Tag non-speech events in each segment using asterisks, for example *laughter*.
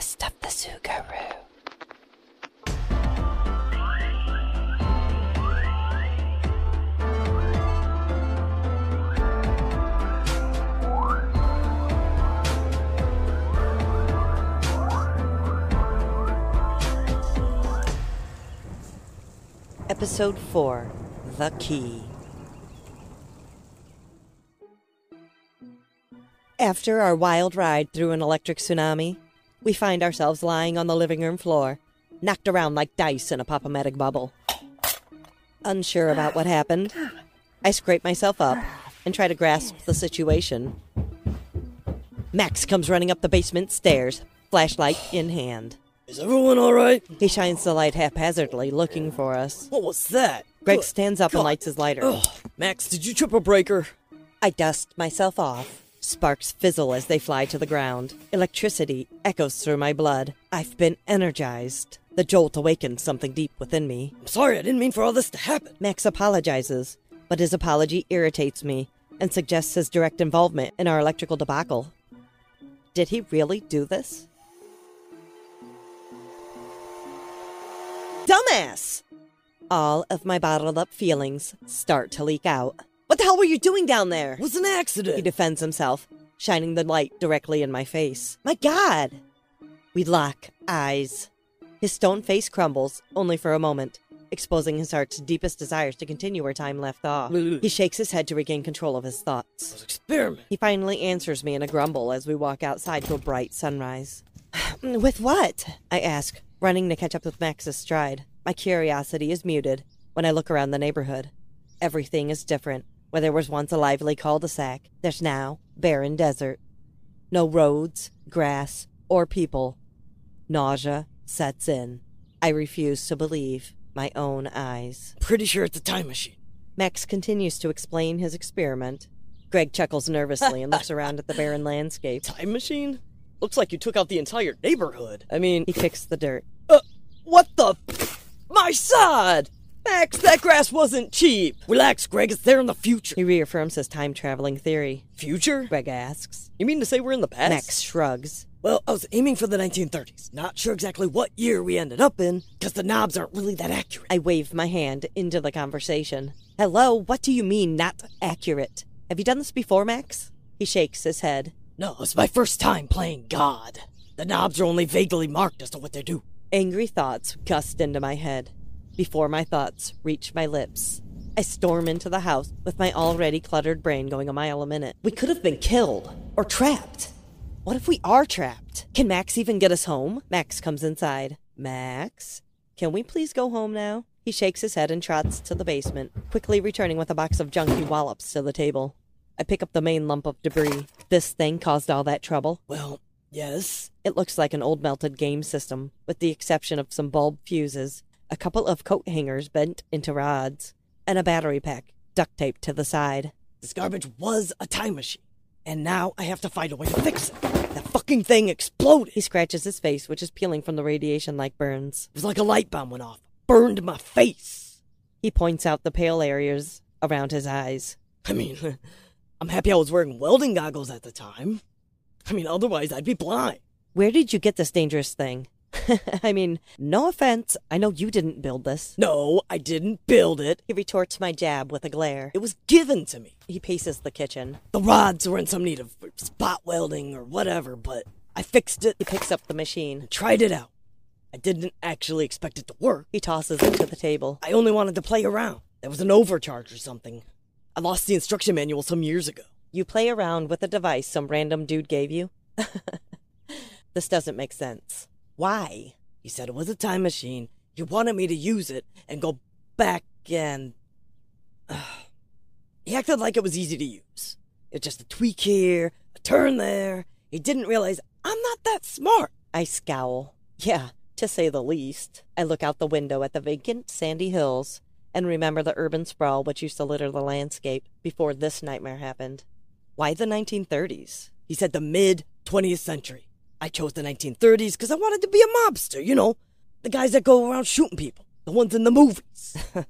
best of the Sugaru. Episode 4 The Key. After our wild ride through an electric tsunami, we find ourselves lying on the living room floor, knocked around like dice in a pop-o-matic bubble. Unsure about what happened, I scrape myself up and try to grasp the situation. Max comes running up the basement stairs, flashlight in hand. Is everyone alright? He shines the light haphazardly, looking for us. What was that? Greg stands up and lights his lighter. Ugh. Max, did you trip a breaker? I dust myself off. Sparks fizzle as they fly to the ground. Electricity echoes through my blood. I've been energized. The jolt awakens something deep within me. I'm sorry, I didn't mean for all this to happen. Max apologizes, but his apology irritates me and suggests his direct involvement in our electrical debacle. Did he really do this? Dumbass! All of my bottled up feelings start to leak out. What the hell were you doing down there? It was an accident. He defends himself, shining the light directly in my face. My God! We lock eyes. His stone face crumbles, only for a moment, exposing his heart's deepest desires to continue where time left off. He shakes his head to regain control of his thoughts. experiment. He finally answers me in a grumble as we walk outside to a bright sunrise. *sighs* with what? I ask, running to catch up with Max's stride. My curiosity is muted when I look around the neighborhood. Everything is different. Where there was once a lively cul-de-sac, there's now barren desert. No roads, grass, or people. Nausea sets in. I refuse to believe my own eyes. Pretty sure it's a time machine. Max continues to explain his experiment. Greg chuckles nervously and looks around at the barren landscape. *laughs* Time machine? Looks like you took out the entire neighborhood. I mean, He kicks the dirt. uh, what the? My sod! Max, that grass wasn't cheap. Relax, Greg. It's there in the future. He reaffirms his time traveling theory. Future? Greg asks. You mean to say we're in the past? Max shrugs. Well, I was aiming for the 1930s. Not sure exactly what year we ended up in, because the knobs aren't really that accurate. I wave my hand into the conversation. Hello, what do you mean not accurate? Have you done this before, Max? He shakes his head. No, it's my first time playing God. The knobs are only vaguely marked as to what they do. Angry thoughts gust into my head. Before my thoughts reach my lips, I storm into the house with my already cluttered brain going a mile a minute. We could have been killed or trapped. What if we are trapped? Can Max even get us home? Max comes inside. Max, can we please go home now? He shakes his head and trots to the basement, quickly returning with a box of junky wallops to the table. I pick up the main lump of debris. This thing caused all that trouble. Well, yes. It looks like an old melted game system, with the exception of some bulb fuses, a couple of coat hangers bent into rods, and a battery pack duct taped to the side. This garbage was a time machine. And now I have to find a way to fix it. That fucking thing exploded. He scratches his face, which is peeling from the radiation like burns. It was like a light bomb went off. Burned my face. He points out the pale areas around his eyes. I mean, *laughs* I'm happy I was wearing welding goggles at the time. I mean, otherwise I'd be blind. Where did you get this dangerous thing? *laughs* I mean, no offense, I know you didn't build this. No, I didn't build it. He retorts my jab with a glare. It was given to me. He paces the kitchen. The rods were in some need of spot welding or whatever, but I fixed it He picks up the machine. tried it out. I didn't actually expect it to work. He tosses it to the table. I only wanted to play around. There was an overcharge or something. I lost the instruction manual some years ago. You play around with a device some random dude gave you? *laughs* this doesn't make sense. Why? He said it was a time machine. He wanted me to use it and go back and. *sighs* he acted like it was easy to use. It's just a tweak here, a turn there. He didn't realize I'm not that smart. I scowl. Yeah, to say the least. I look out the window at the vacant sandy hills and remember the urban sprawl which used to litter the landscape before this nightmare happened. Why the 1930s? He said the mid 20th century. I chose the 1930s because I wanted to be a mobster, you know, the guys that go around shooting people, the ones in the movies. *laughs*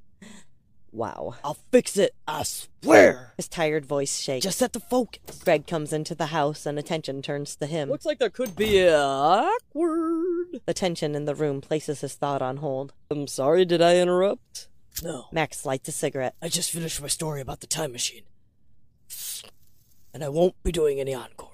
Wow. I'll fix it, I swear. His tired voice shakes. Just set the focus. Greg comes into the house and attention turns to him. Looks like there could be a awkward? The tension in the room places his thought on hold. I'm sorry, did I interrupt? No. Max lights a cigarette. I just finished my story about the time machine. And I won't be doing any encores.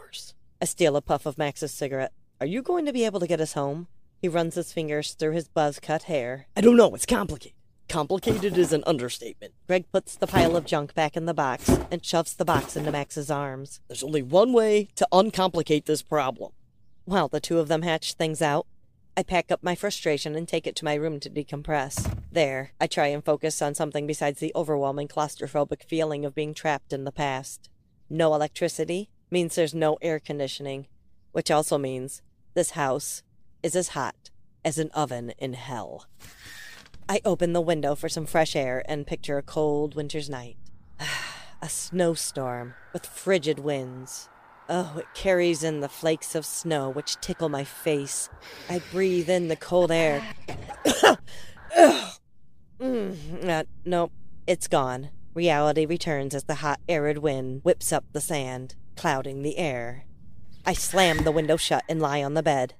I steal a puff of Max's cigarette. Are you going to be able to get us home? He runs his fingers through his buzz cut hair. I don't know, it's complicated. Complicated is an understatement. Greg puts the pile of junk back in the box and shoves the box into Max's arms. There's only one way to uncomplicate this problem. While the two of them hatch things out, I pack up my frustration and take it to my room to decompress. There, I try and focus on something besides the overwhelming claustrophobic feeling of being trapped in the past. No electricity means there's no air conditioning, which also means this house is as hot as an oven in hell. I open the window for some fresh air and picture a cold winter's night. *sighs* a snowstorm with frigid winds. Oh, it carries in the flakes of snow which tickle my face. I breathe in the cold air. *coughs* mm, uh, nope, it's gone. Reality returns as the hot, arid wind whips up the sand, clouding the air. I slam the window shut and lie on the bed.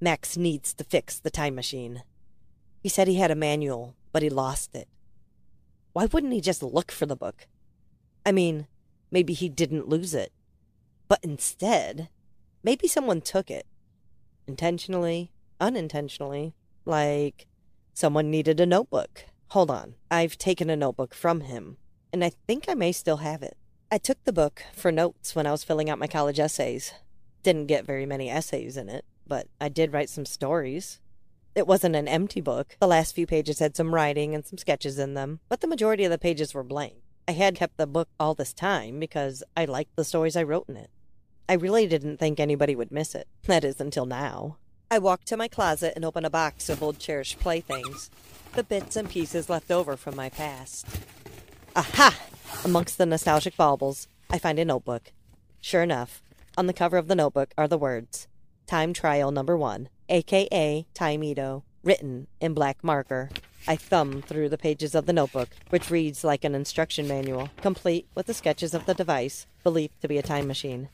Max needs to fix the time machine. He said he had a manual, but he lost it. Why wouldn't he just look for the book? I mean, maybe he didn't lose it. But instead, maybe someone took it. Intentionally, unintentionally. Like, someone needed a notebook. Hold on, I've taken a notebook from him, and I think I may still have it. I took the book for notes when I was filling out my college essays. Didn't get very many essays in it, but I did write some stories. It wasn't an empty book. The last few pages had some writing and some sketches in them, but the majority of the pages were blank. I had kept the book all this time because I liked the stories I wrote in it. I really didn't think anybody would miss it. *laughs* That is, until now. I walked to my closet and opened a box of old cherished playthings, the bits and pieces left over from my past. Aha! Amongst the nostalgic baubles, I find a notebook. Sure enough, on the cover of the notebook are the words Time Trial Number One, aka Time Edo, written in black marker. I thumb through the pages of the notebook, which reads like an instruction manual, complete with the sketches of the device believed to be a time machine.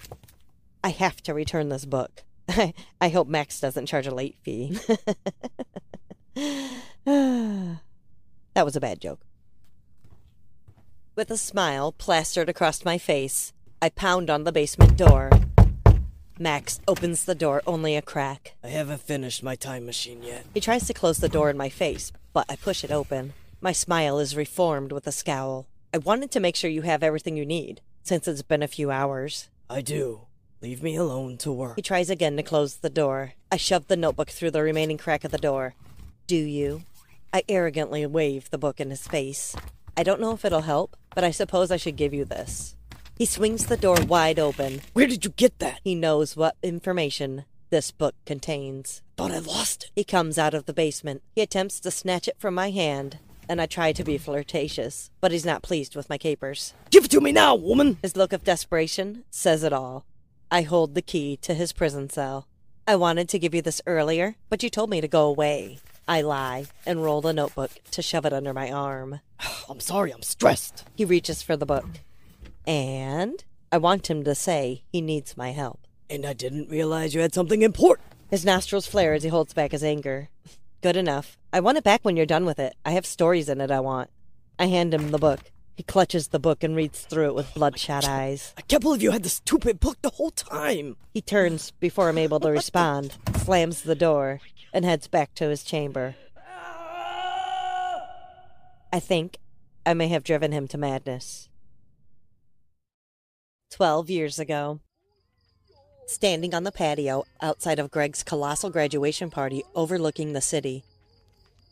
I have to return this book. *laughs* I hope Max doesn't charge a late fee. *laughs* *sighs* that was a bad joke. With a smile plastered across my face, I pound on the basement door. Max opens the door only a crack. I haven't finished my time machine yet. He tries to close the door in my face, but I push it open. My smile is reformed with a scowl. I wanted to make sure you have everything you need, since it's been a few hours. I do. Leave me alone to work. He tries again to close the door. I shove the notebook through the remaining crack of the door. Do you? I arrogantly wave the book in his face. I don't know if it'll help, but I suppose I should give you this. He swings the door wide open. Where did you get that? He knows what information this book contains. Thought I lost it. He comes out of the basement. He attempts to snatch it from my hand, and I try to be flirtatious, but he's not pleased with my capers. Give it to me now, woman! His look of desperation says it all. I hold the key to his prison cell. I wanted to give you this earlier, but you told me to go away. I lie and roll the notebook to shove it under my arm. *sighs* I'm sorry, I'm stressed. He reaches for the book. And I want him to say he needs my help. And I didn't realize you had something important. His nostrils flare as he holds back his anger. *laughs* Good enough. I want it back when you're done with it. I have stories in it I want. I hand him the book. He clutches the book and reads through it with bloodshot eyes. I can't believe you had this stupid book the whole time. He turns before I'm able to *laughs* respond, slams the door, and heads back to his chamber. I think I may have driven him to madness. Twelve years ago. Standing on the patio outside of Greg's colossal graduation party overlooking the city,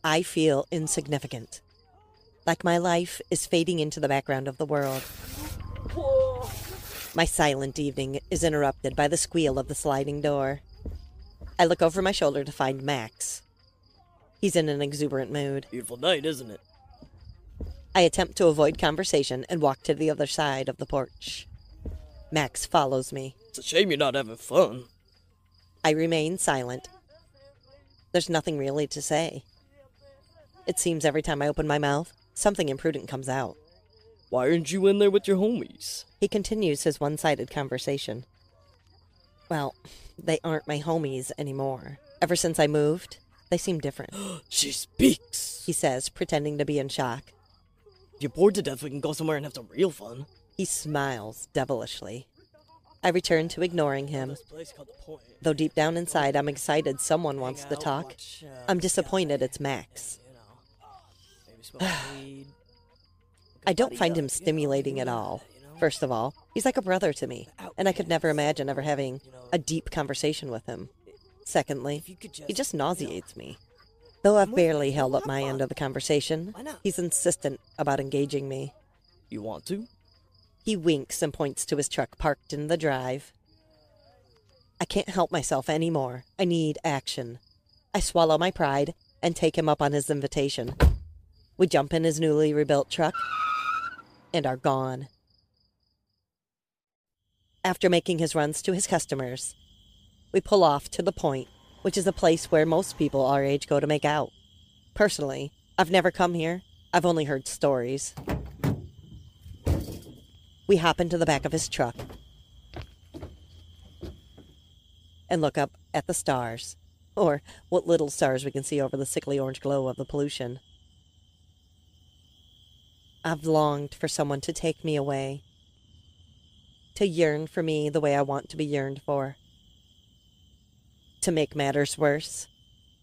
I feel insignificant. Like my life is fading into the background of the world. My silent evening is interrupted by the squeal of the sliding door. I look over my shoulder to find Max. He's in an exuberant mood. Beautiful night, isn't it? I attempt to avoid conversation and walk to the other side of the porch. Max follows me. It's a shame you're not having fun. I remain silent. There's nothing really to say. It seems every time I open my mouth, something imprudent comes out. Why aren't you in there with your homies? He continues his one sided conversation. Well, they aren't my homies anymore. Ever since I moved, they seem different, *gasps* She speaks. he says, pretending to be in shock. If you're bored to death, we can go somewhere and have some real fun. He smiles devilishly. I return to ignoring him, This place called the Point. though deep down inside I'm excited someone wants to talk. watch, uh, I'm disappointed it's Max. You know, *sighs* maybe smoke *sighs* weed. I don't find him stimulating at all. First of all, he's like a brother to me, and I could never imagine ever having a deep conversation with him. Secondly, he just nauseates me. Though I've barely held up my end of the conversation, he's insistent about engaging me. You want to? He winks and points to his truck parked in the drive. I can't help myself anymore. I need action. I swallow my pride and take him up on his invitation. We jump in his newly rebuilt truck and are gone. After making his runs to his customers, we pull off to the point, which is a place where most people our age go to make out. Personally, I've never come here. I've only heard stories. We hop into the back of his truck and look up at the stars, or what little stars we can see over the sickly orange glow of the pollution. I've longed for someone to take me away, to yearn for me the way I want to be yearned for. To make matters worse,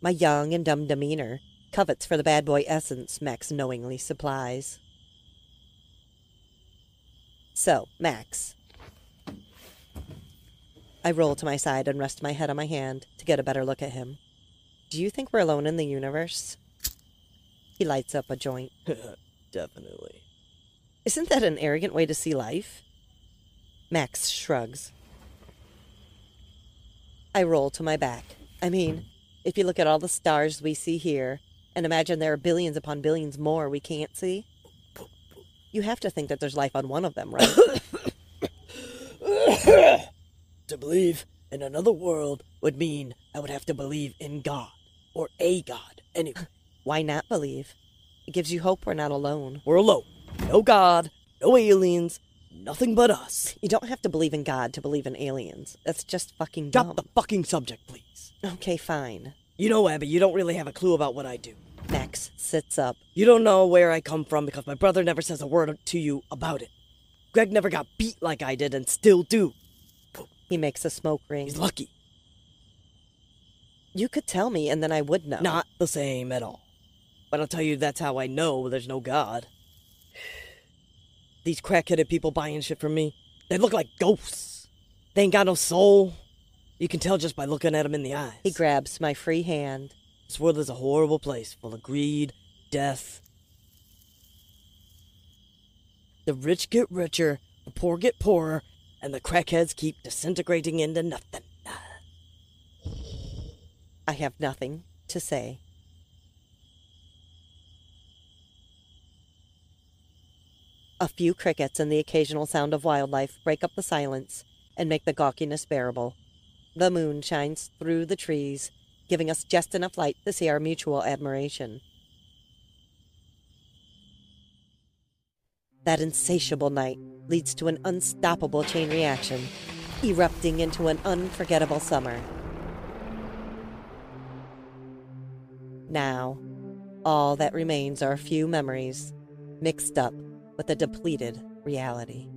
my young and dumb demeanor covets for the bad boy essence Max knowingly supplies. So, Max. I roll to my side and rest my head on my hand to get a better look at him. Do you think we're alone in the universe? He lights up a joint. *laughs* Definitely. Isn't that an arrogant way to see life? Max shrugs. I roll to my back. I mean, if you look at all the stars we see here and imagine there are billions upon billions more we can't see, you have to think that there's life on one of them, right? *coughs* To believe in another world would mean I would have to believe in God. Or a God. Anyway, *coughs* Why not believe? It gives you hope we're not alone. we're alone. No God, no aliens, nothing but us. You don't have to believe in God to believe in aliens. That's just fucking dumb. Drop the fucking subject, please. Okay, fine. You know, Abby, you don't really have a clue about what I do. Max sits up. You don't know where I come from because my brother never says a word to you about it. Greg never got beat like I did and still do. He makes a smoke ring. He's lucky. You could tell me and then I would know. Not the same at all. But I'll tell you that's how I know there's no God. These crack-headed people buying shit from me, they look like ghosts. They ain't got no soul. You can tell just by looking at them in the eyes. He grabs my free hand. This world is a horrible place, full of greed, death. The rich get richer, the poor get poorer, and the crackheads keep disintegrating into nothing. I have nothing to say. A few crickets and the occasional sound of wildlife break up the silence and make the gawkiness bearable. The moon shines through the trees, giving us just enough light to see our mutual admiration. That insatiable night leads to an unstoppable chain reaction, erupting into an unforgettable summer. Now, all that remains are a few memories mixed up with a depleted reality.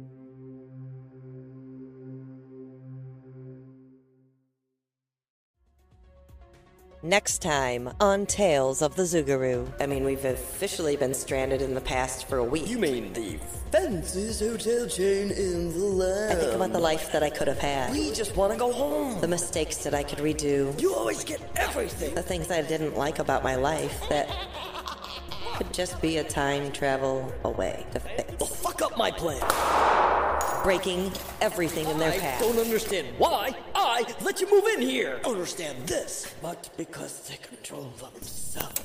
Next time on Tales of the Zugaru. I mean, we've officially been stranded in the past for a week. You mean the fanciest hotel chain in the land? I think about the life that I could have had, We just want to go home. the mistakes that I could redo, You always get everything. the things I didn't like about my life that could just be a time travel away to fix. Well, fuck up my plan. Breaking everything in their path. I path. don't understand why I let you move in here. I understand this, but because they control themselves.